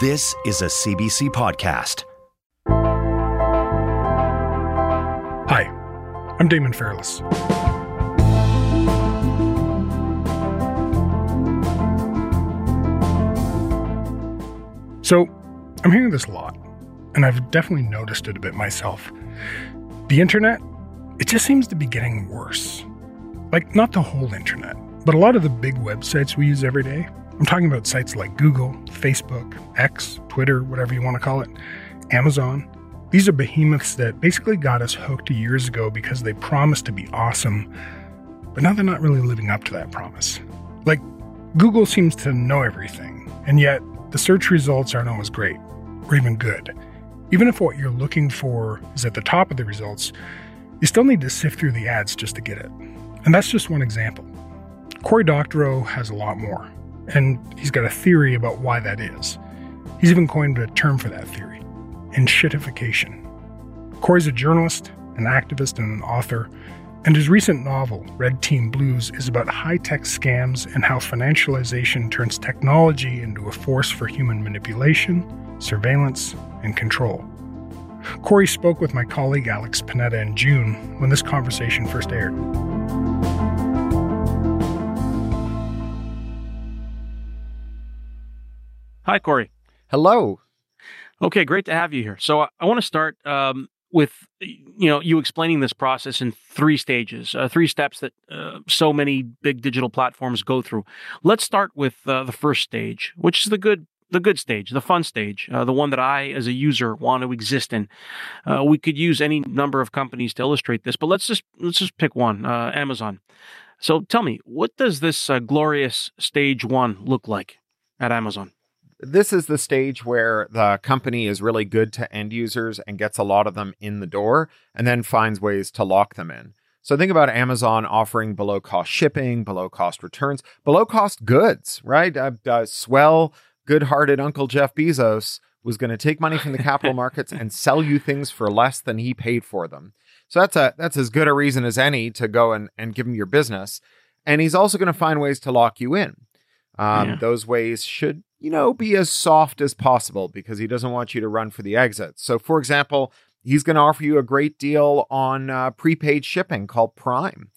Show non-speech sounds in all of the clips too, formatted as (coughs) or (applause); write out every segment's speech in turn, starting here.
This is a CBC podcast. Hi, I'm Damon Fairless. So, I'm hearing this a lot, and I've definitely noticed it a bit myself. The internet, it just seems to be getting worse. Like, not the whole internet, but a lot of the big websites we use every day I'm talking about sites like Google, Facebook, X, Twitter, whatever you want to call it, Amazon. These are behemoths that basically got us hooked years ago because they promised to be awesome, but now they're not really living up to that promise. Like, Google seems to know everything, and yet the search results aren't always great, or even good. Even if what you're looking for is at the top of the results, you still need to sift through the ads just to get it. And that's just one example. Cory Doctorow has a lot more and he's got a theory about why that is. He's even coined a term for that theory and enshittification. Cory's a journalist, an activist, and an author, and his recent novel, Red Team Blues, is about high tech scams and how financialization turns technology into a force for human manipulation, surveillance, and control. Cory spoke with my colleague Alex Panetta in June when this conversation first aired. Hi, Cory. Hello. Okay, great to have you here. So I, I want to start um, with you know you explaining this process in three stages, uh, three steps that uh, so many big digital platforms go through. Let's start with uh, the first stage, which is the good the good stage, the fun stage, uh, the one that I, as a user, want to exist in. Uh, we could use any number of companies to illustrate this, but let's just let's just pick one, uh, Amazon. So tell me, what does this glorious stage one look like at Amazon? This is the stage where the company is really good to end users and gets a lot of them in the door and then finds ways to lock them in. So think about Amazon offering below cost shipping, below cost returns, below cost goods, right? Uh, uh, swell, good hearted Uncle Jeff Bezos was going to take money from the capital (laughs) markets and sell you things for less than he paid for them. So that's a that's as good a reason as any to go and, and give him your business. And he's also going to find ways to lock you in. Um, yeah. Those ways should you know, be as soft as possible because he doesn't want you to run for the exit. So, for example, he's going to offer you a great deal on uh, prepaid shipping called Prime.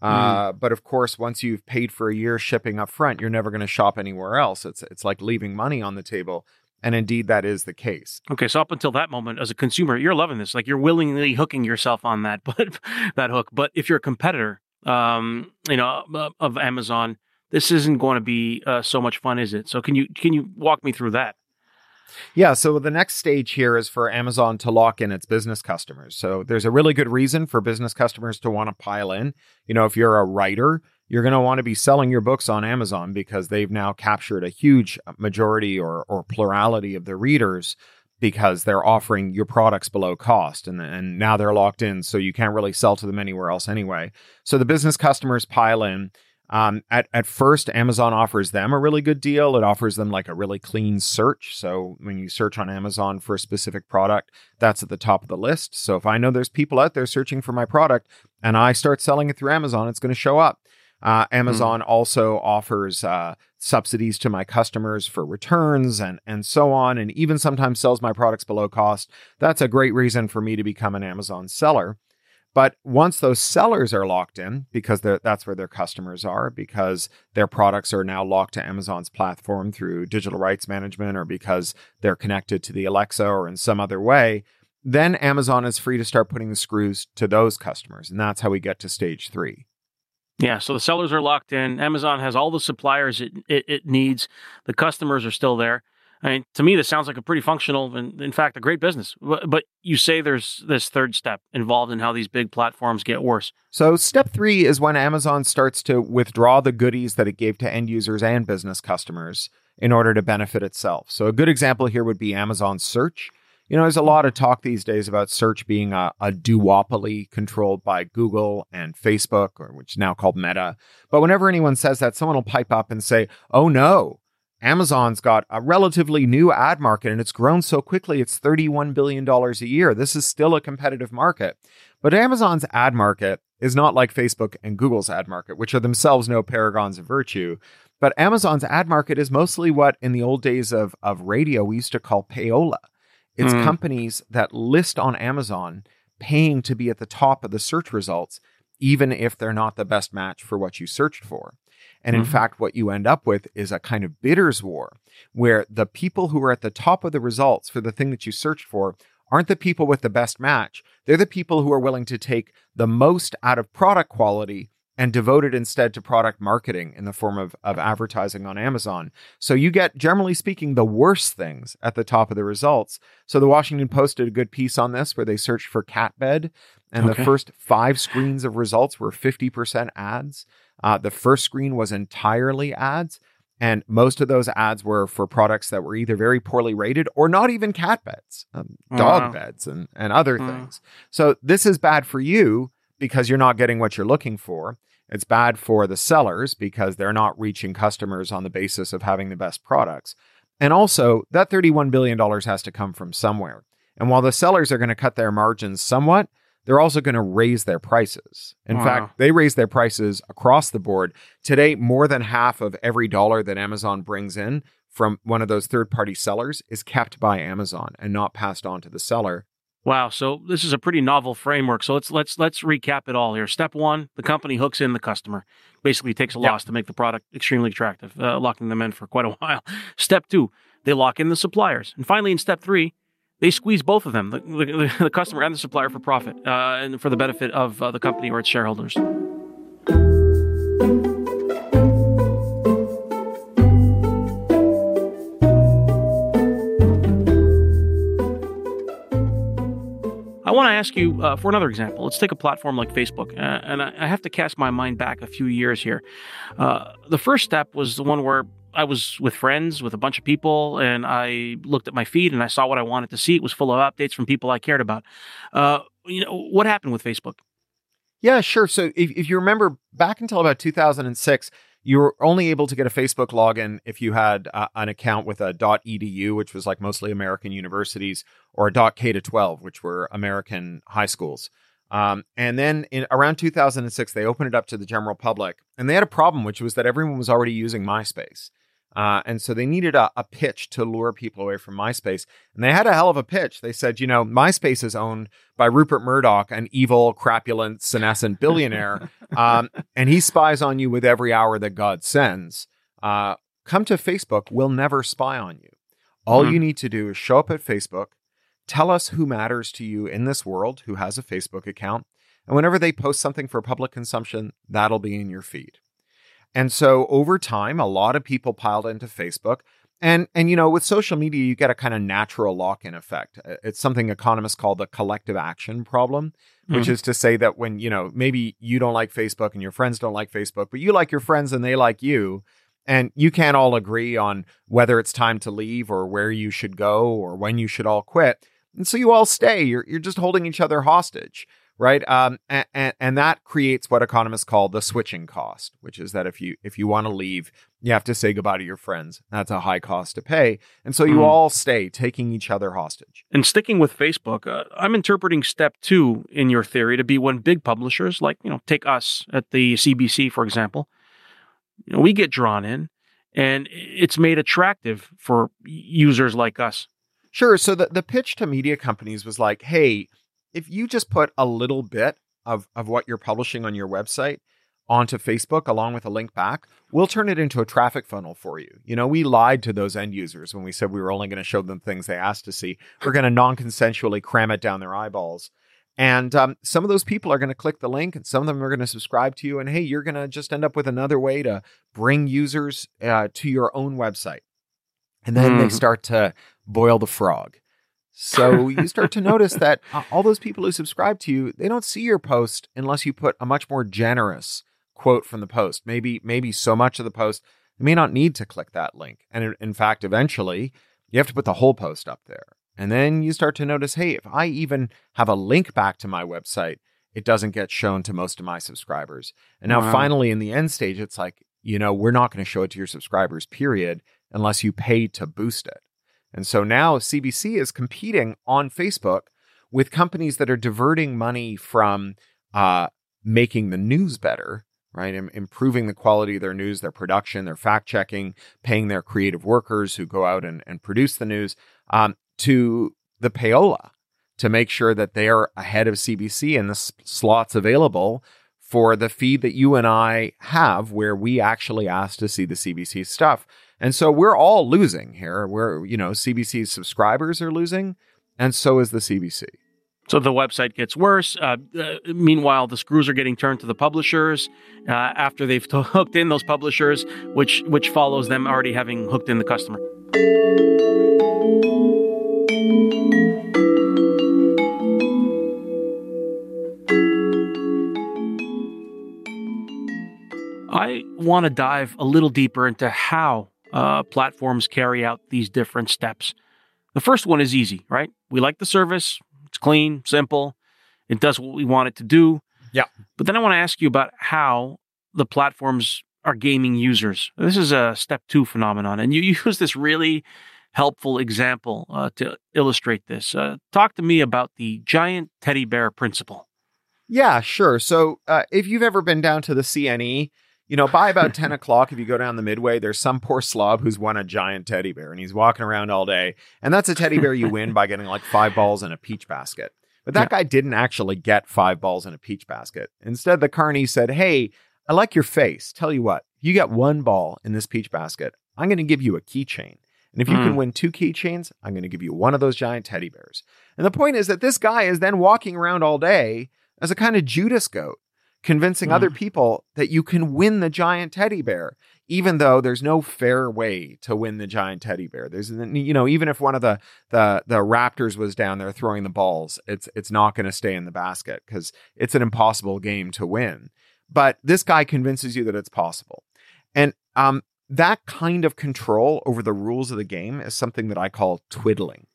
Uh, mm. But of course, once you've paid for a year shipping up front, you're never going to shop anywhere else. It's it's like leaving money on the table. And indeed, that is the case. Okay, so up until that moment, as a consumer, you're loving this. Like you're willingly hooking yourself on that, (laughs) but that hook. But if you're a competitor, um, you know, of Amazon, this isn't going to be uh, so much fun, is it? So can you can you walk me through that? Yeah, so the next stage here is for Amazon to lock in its business customers. So there's a really good reason for business customers to want to pile in. You know, if you're a writer, you're going to want to be selling your books on Amazon because they've now captured a huge majority or or plurality of the readers because they're offering your products below cost and, and now they're locked in so you can't really sell to them anywhere else anyway. So the business customers pile in um, at, at first, Amazon offers them a really good deal. It offers them like a really clean search. So when you search on Amazon for a specific product, that's at the top of the list. So if I know there's people out there searching for my product and I start selling it through Amazon, it's going to show up. Uh, Amazon mm. also offers uh, subsidies to my customers for returns and and so on, and even sometimes sells my products below cost. That's a great reason for me to become an Amazon seller. But once those sellers are locked in, because that's where their customers are, because their products are now locked to Amazon's platform through digital rights management or because they're connected to the Alexa or in some other way, then Amazon is free to start putting the screws to those customers. And that's how we get to stage three. Yeah, so the sellers are locked in. Amazon has all the suppliers it, it, it needs. The customers are still there. I mean, to me, this sounds like a pretty functional and, in fact, a great business. But you say there's this third step involved in how these big platforms get worse. So, step three is when Amazon starts to withdraw the goodies that it gave to end users and business customers in order to benefit itself. So a good example here would be Amazon search. You know, there's a lot of talk these days about search being a, a duopoly controlled by Google and Facebook, or which is now called Meta. But whenever anyone says that, someone will pipe up and say, oh no, Amazon's got a relatively new ad market and it's grown so quickly, it's $31 billion a year. This is still a competitive market. But Amazon's ad market is not like Facebook and Google's ad market, which are themselves no paragons of virtue. But Amazon's ad market is mostly what in the old days of, of radio we used to call payola. It's mm. companies that list on Amazon paying to be at the top of the search results, even if they're not the best match for what you searched for. And in mm-hmm. fact, what you end up with is a kind of bidders war where the people who are at the top of the results for the thing that you searched for aren't the people with the best match. They're the people who are willing to take the most out of product quality and devote it instead to product marketing in the form of, of advertising on Amazon. So you get, generally speaking, the worst things at the top of the results. So the Washington Post did a good piece on this where they searched for cat bed, and okay. the first five screens of results were 50% ads. Uh, the first screen was entirely ads. And most of those ads were for products that were either very poorly rated or not even cat beds, um, dog wow. beds, and, and other things. So this is bad for you because you're not getting what you're looking for. It's bad for the sellers because they're not reaching customers on the basis of having the best products. And also, that $31 billion has to come from somewhere. And while the sellers are going to cut their margins somewhat, they're also going to raise their prices. In wow. fact, they raise their prices across the board. Today, more than half of every dollar that Amazon brings in from one of those third party sellers is kept by Amazon and not passed on to the seller. Wow, so this is a pretty novel framework. So let's let's let's recap it all here. Step one: the company hooks in the customer, basically takes a loss to make the product extremely attractive, uh, locking them in for quite a (laughs) while. Step two: they lock in the suppliers, and finally, in step three, they squeeze both of them, the, the, (laughs) the customer and the supplier, for profit uh, and for the benefit of uh, the company or its shareholders. I want to ask you uh, for another example. Let's take a platform like Facebook, uh, and I, I, have to cast my mind back a few years here. Uh, the first step was the one where I was with friends, with a bunch of people, and I looked at my feed and I saw what I wanted to see. It was full of updates from people I cared about. Uh, you know, what happened with Facebook? Yeah, sure. So if, if you remember back until about 2006, you were only able to get a Facebook login if you had uh, an account with a .edu, which was like mostly American universities, or a .k to 12, which were American high schools. Um, and then in around 2006, they opened it up to the general public, and they had a problem, which was that everyone was already using MySpace. Uh, and so they needed a, a, pitch to lure people away from MySpace. And they had a hell of a pitch. They said, you know, MySpace is owned by Rupert Murdoch, an evil, crapulent, senescent billionaire, um, and he spies on you with every hour that God sends. Uh, come to Facebook, we'll never spy on you. All mm-hmm. you need to do is show up at Facebook, tell us who matters to you in this world who has a Facebook account, and whenever they post something for public consumption, that'll be in your feed. And so over time, a lot of people piled into Facebook. And and you know, with social media, you get a kind of natural lock-in effect. Uh, it's something economists call the collective action problem, which mm-hmm. is to say that when, you know, maybe you don't like Facebook and your friends don't like Facebook, but you like your friends and they like you, and you can't all agree on whether it's time to leave or where you should go or when you should all quit. And so you all stay. You're you're just holding each other hostage right? Um, and, and, and that creates what economists call the switching cost, which is that if you if you want to leave, you have to say goodbye to your friends. That's a high cost to pay, and so you mm. all stay, taking each other hostage. And sticking with Facebook, uh, I'm interpreting step two in your theory to be when big publishers, like you know, take us at the CBC for example, you know, we get drawn in, and it's made attractive for users like us. Sure. So the, the pitch to media companies was like, hey, if you just put a little bit of, of what you're publishing on your website onto Facebook along with a link back, we'll turn it into a traffic funnel for you. You know, we lied to those end users when we said we were only going to show them things they asked to see. We're going to non consensually cram it down their eyeballs. And um, some of those people are going to click the link, and some of them are going to subscribe to you. And hey, you're going to just end up with another way to bring users uh, to your own website. And then mm. they start to boil the frog. So you start to notice that (laughs) uh, all those people who subscribe to you, they don't see your post unless you put a much more generous quote from the post. Maybe maybe so much of the post You may not need to click that link. And in- in fact, eventually, you have to put the whole post up there. And then you start to notice hey, if I even have a link back to my website, it doesn't get shown to most of my subscribers. And now, Wow. finally, in the end stage, it's like, you know, we're not going to show it to your subscribers, period, unless you pay to boost it. And so now CBC is competing on Facebook with companies that are diverting money from uh, making the news better, right? Im- improving the quality of their news, their production, their fact checking, paying their creative workers who go out and, and produce the news, um, to the payola to make sure that they are ahead of CBC in the s- slots available for the feed that you and I have where we actually ask to see the CBC stuff. And so we're all losing here. We're, you know, CBC's subscribers are losing, and so is the CBC. So the website gets worse. Uh, uh, meanwhile, the screws are getting turned to the publishers uh, after they've t- (laughs) hooked in those publishers, which which follows them already having hooked in the customer. I want to dive a little deeper into how uh, platforms carry out these different steps. The first one is easy, right? We like the service, it's clean, simple, it does what we want it to do. Yeah. But then I want to ask you about how the platforms are gaming users. This is a step two phenomenon, and you use this really helpful example uh, to illustrate this. Uh, talk to me about the giant teddy bear principle. Yeah, sure. So uh, if you've ever been down to the CNE, you know, by about (laughs) 10 o'clock, if you go down the midway, there's some poor slob who's won a giant teddy bear and he's walking around all day. And that's a teddy bear you win by getting like five balls in a peach basket. But that guy didn't actually get five balls in a peach basket. Instead, the carney said, Hey, I like your face. Tell you what, you get one ball in this peach basket. I'm going to give you a keychain. And if you can Mm. win two keychains, I'm going to give you one of those giant teddy bears. And the point is that this guy is then walking around all day as a kind of Judas goat, convincing Mm. other people that you can win the giant teddy bear, even though there's no fair way to win the giant teddy bear. There's, you know, even if one of the the the Raptors was down there throwing the balls, it's it's not going to stay in the basket because it's an impossible game to win. But this guy convinces you that it's possible, and um, that kind of control over the rules of the game is something that I call twiddling.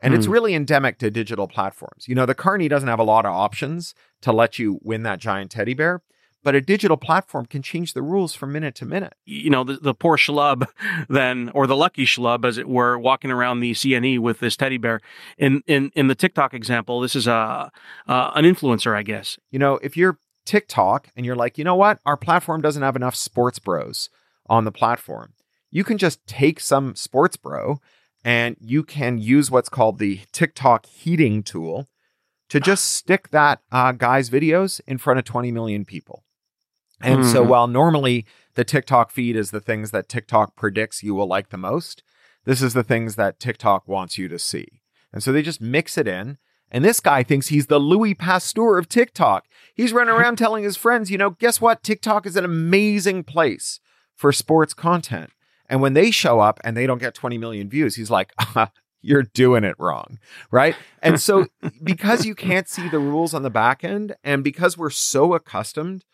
And it's Hmm. really endemic to digital platforms. You know, the Carney doesn't have a lot of options to let you win that giant teddy bear, but a digital platform can change the rules from minute to minute. you know, the, the poor schlub (laughs) then, or the lucky schlub, as it were, walking around the CNE with this teddy bear. In in in the TikTok example, this is a uh, an influencer, I guess. You know, if you're TikTok and you're like, you know what, our platform doesn't have enough sports bros on the platform, you can just take some sports bro and you can use what's called the TikTok heating tool to just stick that uh, guy's videos in front of 20 million people. And so Mhm. while normally the TikTok feed is the things that TikTok predicts you will like the most, this is the things that TikTok wants you to see. And so they just mix it in. And this guy thinks he's the Louis Pasteur of TikTok. He's running around (laughs) telling his friends, you know, guess what? TikTok is an amazing place for sports content. And when they show up and they don't get 20 million views, he's like, (laughs) you're doing it wrong. Right. And so (laughs) because you can't see the rules on the back end and because we're so accustomed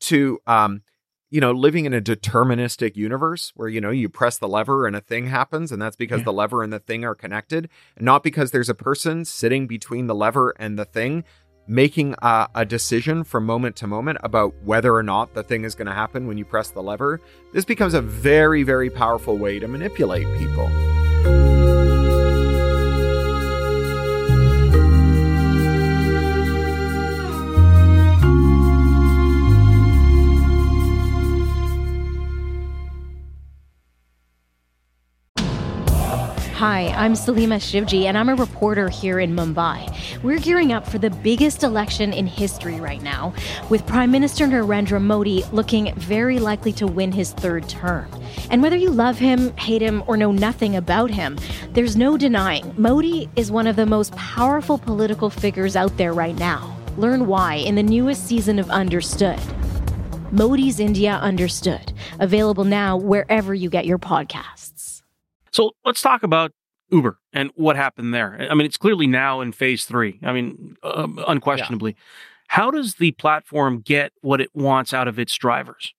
to, um, you know, living in a deterministic universe where, you know, you press the lever and a thing happens, and that's because Yeah. the lever and the thing are connected, and not because there's a person sitting between the lever and the thing making a, a decision from moment to moment about whether or not the thing is going to happen when you press the lever. This becomes a very, very powerful way to manipulate people. Hi, I'm Salima Shivji, and I'm a reporter here in Mumbai. We're gearing up for the biggest election in history right now, with Prime Minister Narendra Modi looking very likely to win his third term. And whether you love him, hate him, or know nothing about him, there's no denying Modi is one of the most powerful political figures out there right now. Learn why in the newest season of Understood. Modi's India Understood, available now wherever you get your podcasts. So let's talk about Uber and what happened there. I mean, it's clearly now in phase three. I mean, um, unquestionably. How does the platform get what it wants out of its drivers?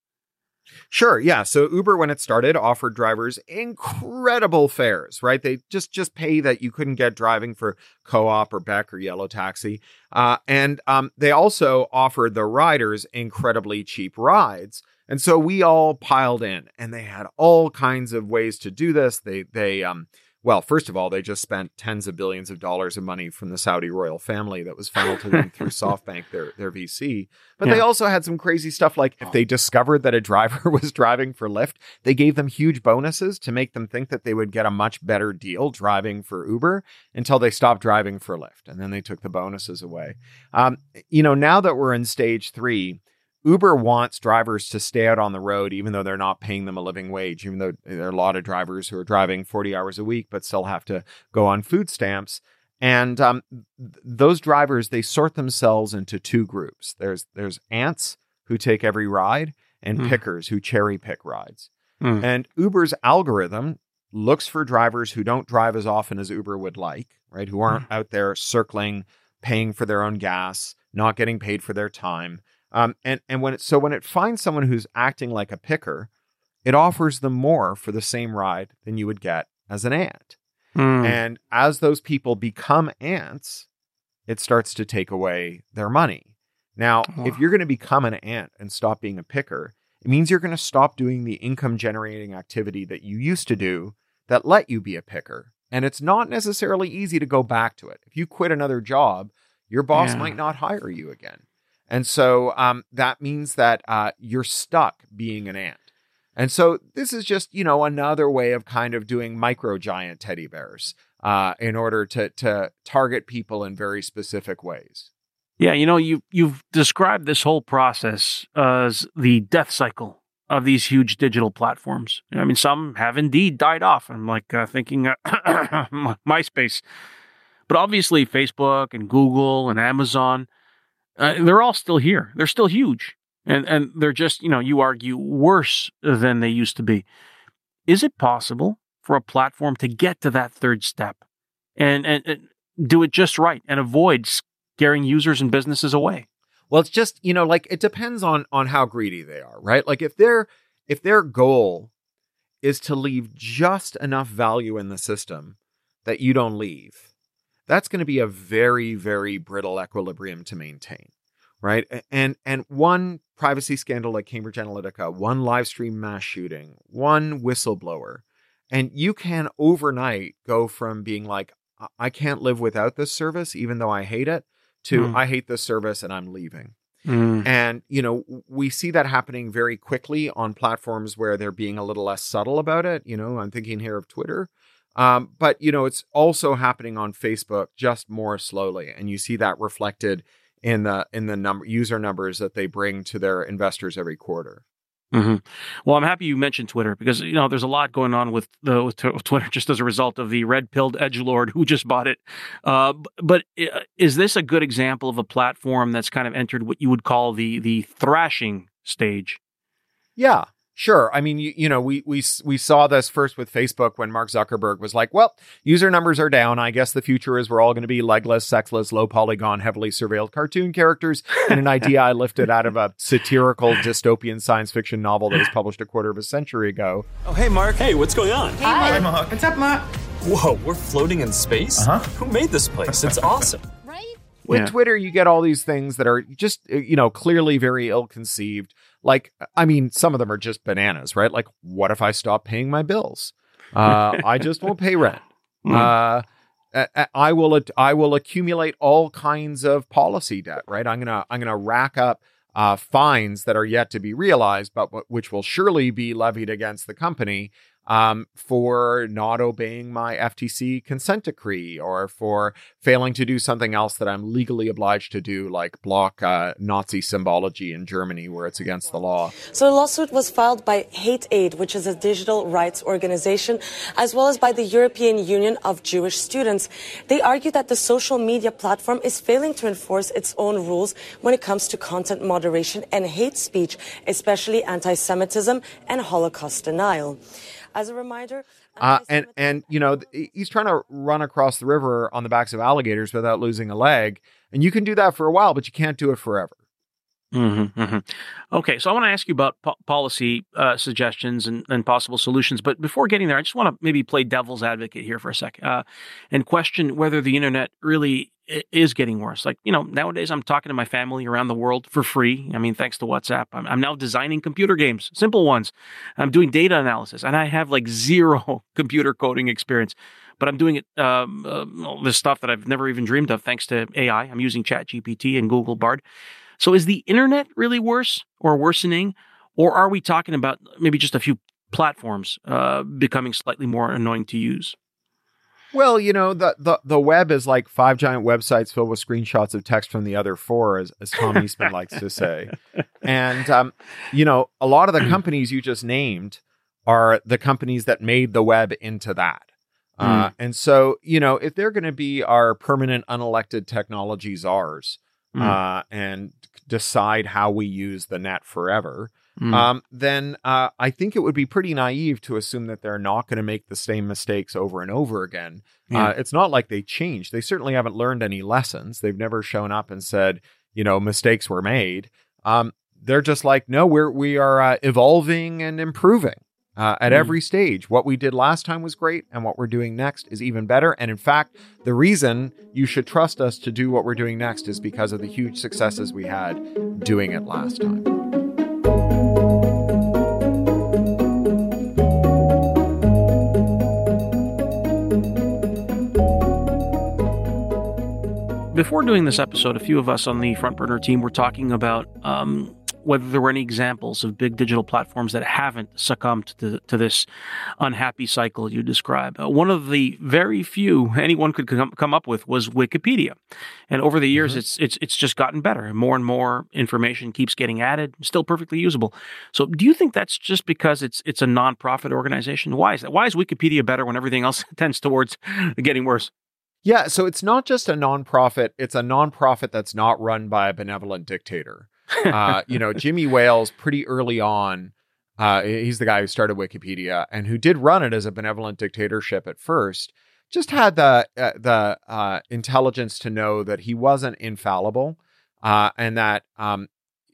Sure, yeah. So Uber, when it started, offered drivers incredible fares, right? They just just pay that you couldn't get driving for Co-op or Beck or Yellow Taxi, uh, and um, they also offered the riders incredibly cheap rides. And so we all piled in, and they had all kinds of ways to do this. They they um well, first of all, they just spent tens of billions of dollars of money from the Saudi royal family that was funneled to them through (laughs) SoftBank, their their VC. But yeah. they also had some crazy stuff like if they discovered that a driver (laughs) was driving for Lyft, they gave them huge bonuses to make them think that they would get a much better deal driving for Uber until they stopped driving for Lyft, and then they took the bonuses away. Um, you know, now that we're in stage three Uber wants drivers to stay out on the road, even though they're not paying them a living wage, even though there are a lot of drivers who are driving 40 hours a week, but still have to go on food stamps. And um, th- those drivers, they sort themselves into two groups. There's there's ants who take every ride, and mm. pickers who cherry pick rides. Mm. And Uber's algorithm looks for drivers who don't drive as often as Uber would like, right? Who aren't mm. out there circling, paying for their own gas, not getting paid for their time um, and and when it, so when it finds someone who's acting like a picker, it offers them more for the same ride than you would get as an ant. Mm. And as those people become ants, it starts to take away their money. Now, if you're going to become an ant and stop being a picker, it means you're going to stop doing the income generating activity that you used to do that let you be a picker. And it's not necessarily easy to go back to it. If you quit another job, your boss yeah. might not hire you again. And so um, that means that uh, you're stuck being an ant. And so this is just, you know, another way of kind of doing micro giant teddy bears uh, in order to to target people in very specific ways. Yeah, you know, you you've described this whole process as the death cycle of these huge digital platforms. I mean, some have indeed died off. I'm like uh, thinking uh, (coughs) MySpace, but obviously Facebook and Google and Amazon uh, they're all still here. They're still huge. And, and they're just, you know, you argue worse than they used to be. Is it possible for a platform to get to that third step and, and, and do it just right and avoid scaring users and businesses away? Well, it's just, you know, like it depends on on how greedy they are, right? Like if their if their goal is to leave just enough value in the system that you don't leave, that's going to be a very, very brittle equilibrium to maintain, right? And and one privacy scandal like Cambridge Analytica, one live stream mass shooting, one whistleblower, and you can overnight go from being like, I can't live without this service, even though I hate it, to mm. I hate this service and I'm leaving. Mm. And, you know, we see that happening very quickly on platforms where they're being a little less subtle about it. You know, I'm thinking here of Twitter, um, but you know, it's also happening on Facebook just more slowly, and you see that reflected in the in the number user numbers that they bring to their investors every quarter. Mm-hmm. Well, I'm happy you mentioned Twitter because you know there's a lot going on with the with Twitter (laughs) just as a result of the red pilled edge lord who just bought it. Uh, but uh, is this a good example of a platform that's kind of entered what you would call the the thrashing stage? Yeah, Sure. I mean, you, you know, we, we, we saw this first with Facebook when Mark Zuckerberg was like, well, user numbers are down. I guess the future is we're all going to be legless, sexless, low polygon, heavily surveilled cartoon characters. And an idea I lifted out of a satirical dystopian science fiction novel that was published a quarter of a century ago. Oh, hey, Mark. Hey, what's going on? Hey, Hi, Mark. What's up, Mark? Whoa, we're floating in space? Uh-huh. Who made this place? It's awesome. (laughs) right? With yeah. Twitter, you get all these things that are just, you know, clearly very ill conceived like, I mean, some of them are just bananas, right? Like, what if I stop paying my bills? Uh, I just won't pay rent. (laughs) Hmm. Uh, I will I will accumulate all kinds of policy debt, right? I'm gonna I'm gonna rack up uh, fines that are yet to be realized, but which will surely be levied against the company um, for not obeying my FTC consent decree or for failing to do something else that I'm legally obliged to do, like block uh, Nazi symbology in Germany where it's against the law. So the lawsuit was filed by HateAid, which is a digital rights organization, as well as by the European Union of Jewish Students. They argue that the social media platform is failing to enforce its own rules when it comes to content moderation and hate speech, especially anti-Semitism and Holocaust denial. As a reminder, uh, and and you know he's trying to run across the river on the backs of alligators without losing a leg, and you can do that for a while, but you can't do it forever. Mm-hmm, mm-hmm. Okay, so I want to ask you about po- policy uh, suggestions and, and, possible solutions. But before getting there, I just want to maybe play devil's advocate here for a second uh, and question whether the internet really is getting worse. Like, you know, nowadays I'm talking to my family around the world for free. I mean, thanks to WhatsApp. I'm, I'm now designing computer games, simple ones. I'm doing data analysis, and I have like zero (laughs) computer coding experience but I'm doing it um, uh, this stuff that I've never even dreamed of thanks to AI. I'm using ChatGPT and Google Bard. So is the internet really worse or worsening? Or are we talking about maybe just a few platforms uh, becoming slightly more annoying to use? Well, you know, the, the the web is like five giant websites filled with screenshots of text from the other four, as, as Tom Eastman likes to say. And, um, you know, a lot of the (clears throat) companies you just named are the companies that made the web into that. Uh, mm. and so, you know, if they're going to be our permanent unelected technology czars mm. uh, and decide how we use the net forever, mm. um, then uh, I think it would be pretty naive to assume that they're not going to make the same mistakes over and over again. Yeah. Uh, it's not like they changed. They certainly haven't learned any lessons. They've never shown up and said, you know, mistakes were made. Um, they're just like, no, we're we are uh, evolving and improving. Uh, at mm. every stage. What we did last time was great, and what we're doing next is even better. And in fact, the reason you should trust us to do what we're doing next is because of the huge successes we had doing it last time. Before doing this episode, a few of us on the Front Burner team were talking about um, whether there were any examples of big digital platforms that haven't succumbed to, to this unhappy cycle you describe. Uh, one of the very few anyone could come, come up with was Wikipedia. And over the years, mm-hmm. it's, it's, it's just gotten better. More and more information keeps getting added, still perfectly usable. So do you think that's just because it's, it's a nonprofit organization? Why is that? Why is Wikipedia better when everything else (laughs) tends towards getting worse? Yeah, so it's not just a nonprofit, it's a nonprofit that's not run by a benevolent dictator uh, you know, Jimmy Wales pretty early on, uh, he's the guy who started Wikipedia and who did run it as a benevolent dictatorship at first. Just had the uh, the uh, intelligence to know that he wasn't infallible, uh, and that um,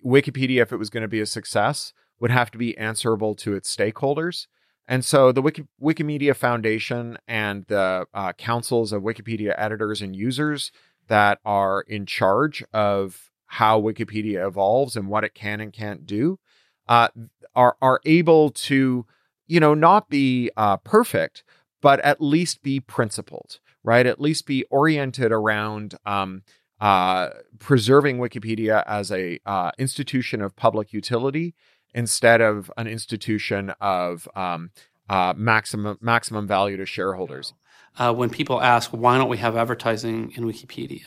Wikipedia, if it was going to be a success, would have to be answerable to its stakeholders. And so the Wiki- Wikimedia Foundation and the uh, councils of Wikipedia editors and users that are in charge of how Wikipedia evolves and what it can and can't do, uh, are are able to, you know, not be uh, perfect, but at least be principled, right? At least be oriented around um, uh, preserving Wikipedia as a uh, institution of public utility instead of an institution of um, uh, maximum maximum value to shareholders. Uh, when people ask why don't we have advertising in Wikipedia,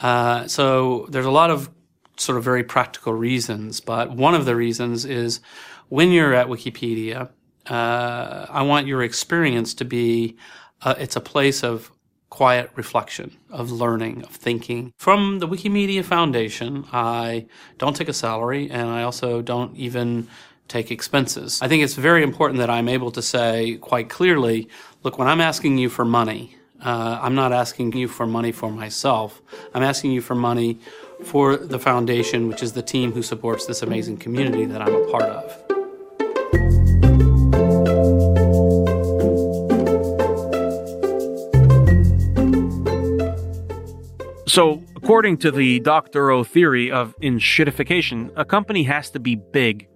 uh, so there's a lot of sort of very practical reasons, but one of the reasons is when you're at Wikipedia, uh, I want your experience to be uh, it's a place of quiet reflection, of learning, of thinking. From the Wikimedia Foundation, I don't take a salary and I also don't even take expenses. I think it's very important that I'm able to say quite clearly look, when I'm asking you for money, uh, I'm not asking you for money for myself. I'm asking you for money for the foundation, which is the team who supports this amazing community that I'm a part of. So, according to the Doctorow theory of enshittification, a company has to be big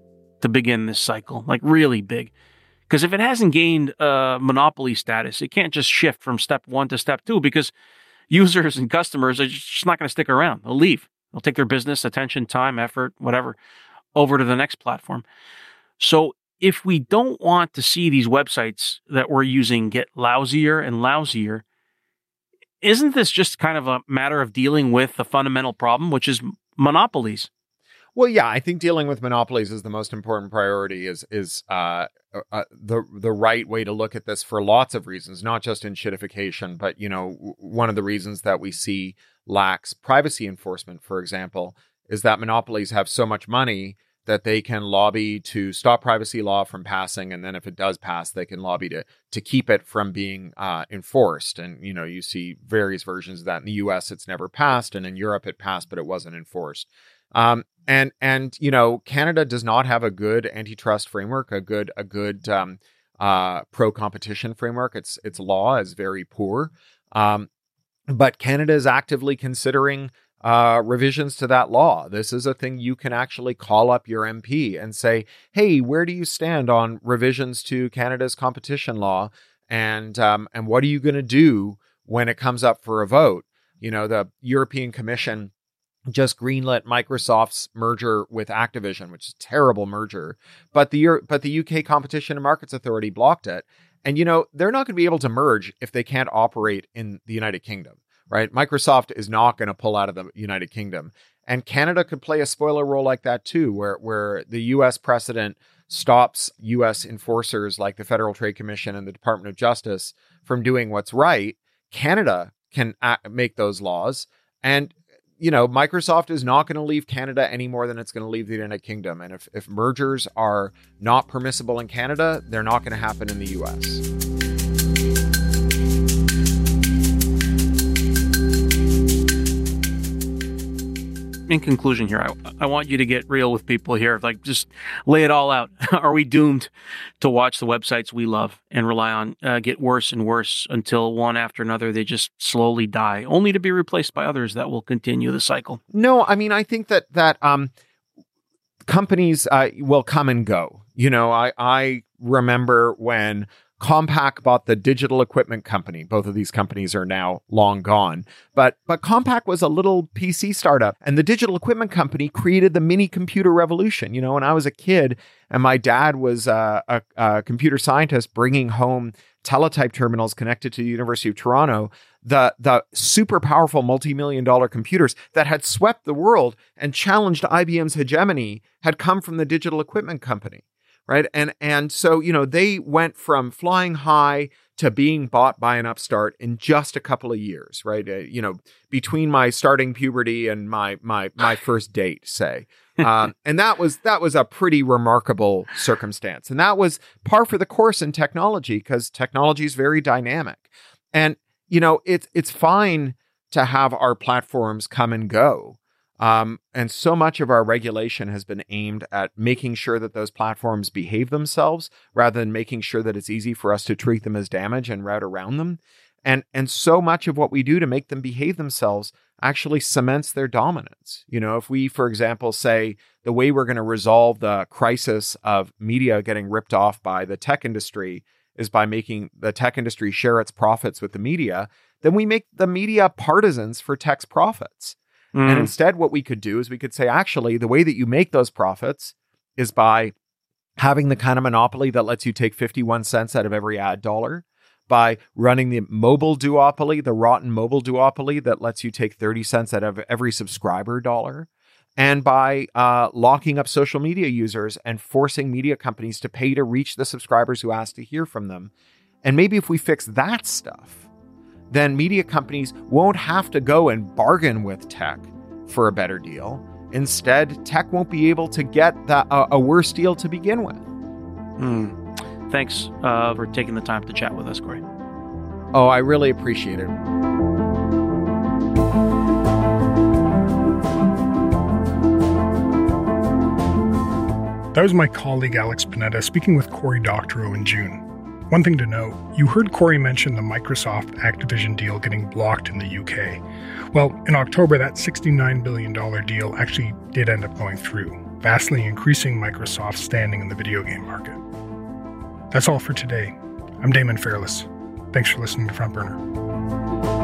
to begin this cycle, like really big. Because if it hasn't gained a monopoly status, it can't just shift from step one to step two because users and customers are just not going to stick around. They'll leave. They'll take their business, attention, time, effort, whatever, over to the next platform. So if we don't want to see these websites that we're using get lousier and lousier, isn't this just kind of a matter of dealing with the fundamental problem, which is monopolies? Well, yeah, I think dealing with monopolies is the most important priority. Is is uh, uh, uh, the the right way to look at this for lots of reasons, not just enshittification, but you know, one of the reasons that we see lax privacy enforcement, for example, is that monopolies have so much money that they can lobby to stop privacy law from passing, and then if it does pass, they can lobby to to keep it from being uh, enforced. And you know, you see various versions of that in the U.S. It's never passed, and in Europe it passed, but it wasn't enforced. Um, and and you know Canada does not have a good antitrust framework, a good a good um, uh, pro competition framework. Its its law is very poor. Um, but Canada is actively considering uh, revisions to that law. This is a thing you can actually call up your MP and say, "Hey, where do you stand on revisions to Canada's competition law?" And um, and what are you going to do when it comes up for a vote? You know, the European Commission just greenlit Microsoft's merger with Activision, which is a terrible merger. But the but the UK Competition and Markets Authority blocked it. And you know, they're not going to be able to merge if they can't operate in the United Kingdom, right? Microsoft is not going to pull out of the United Kingdom. And Canada could play a spoiler role like that too, where where the US precedent stops US enforcers like the Federal Trade Commission and the Department of Justice from doing what's right. Canada can make those laws and you know, Microsoft is not going to leave Canada any more than it's going to leave the United Kingdom. And if, if mergers are not permissible in Canada, they're not going to happen in the US. In conclusion here, I, I want you to get real with people here. Like, just lay it all out. (laughs) Are we doomed to watch the websites we love and rely on uh, get worse and worse until one after another they just slowly die, only to be replaced by others that will continue the cycle? No, I mean, I think that that um, companies uh, will come and go. You know, I I remember when Compaq bought the digital equipment company. Both of these companies are now long gone. But but Compaq was a little PC startup and the digital equipment company created the mini computer revolution. You know, when I was a kid and my dad was a, a computer scientist bringing home teletype terminals connected to the University of Toronto, the the super powerful multi-million dollar computers that had swept the world and challenged IBM's hegemony had come from the digital equipment company right? And and so you know they went from flying high to being bought by an upstart in just a couple of years, right? Uh, you know, between my starting puberty and my my my (laughs) first date, say. um, and that was that was a pretty remarkable circumstance, and that was par for the course in technology because technology is very dynamic, and you know it's it's fine to have our platforms come and go, um, and so much of our regulation has been aimed at making sure that those platforms behave themselves rather than making sure that it's easy for us to treat them as damage and route around them. And, and so much of what we do to make them behave themselves actually cements their dominance. You know, if we, for example, say the way we're going to resolve the crisis of media getting ripped off by the tech industry is by making the tech industry share its profits with the media, then we make the media partisans for tech's profits. Mm. And instead, what we could do is we could say, actually, the way that you make those profits is by having the kind of monopoly that lets you take 51 cents out of every ad dollar, by running the mobile duopoly, the rotten mobile duopoly that lets you take 30 cents out of every subscriber dollar, and by uh, locking up social media users and forcing media companies to pay to reach the subscribers who ask to hear from them. And maybe if we fix that stuff, then media companies won't have to go and bargain with tech for a better deal. Instead, tech won't be able to get that, uh, a worse deal to begin with. Hmm. Thanks uh, for taking the time to chat with us, Cory. Oh, I really appreciate it. That was my colleague Alex Panetta speaking with Cory Doctorow in June. One thing to note you heard Cory mention the Microsoft Activision deal getting blocked in the UK. Well, in October, that $69 billion deal actually did end up going through, vastly increasing Microsoft's standing in the video game market. That's all for today. I'm Damon Fairless. Thanks for listening to Front Burner.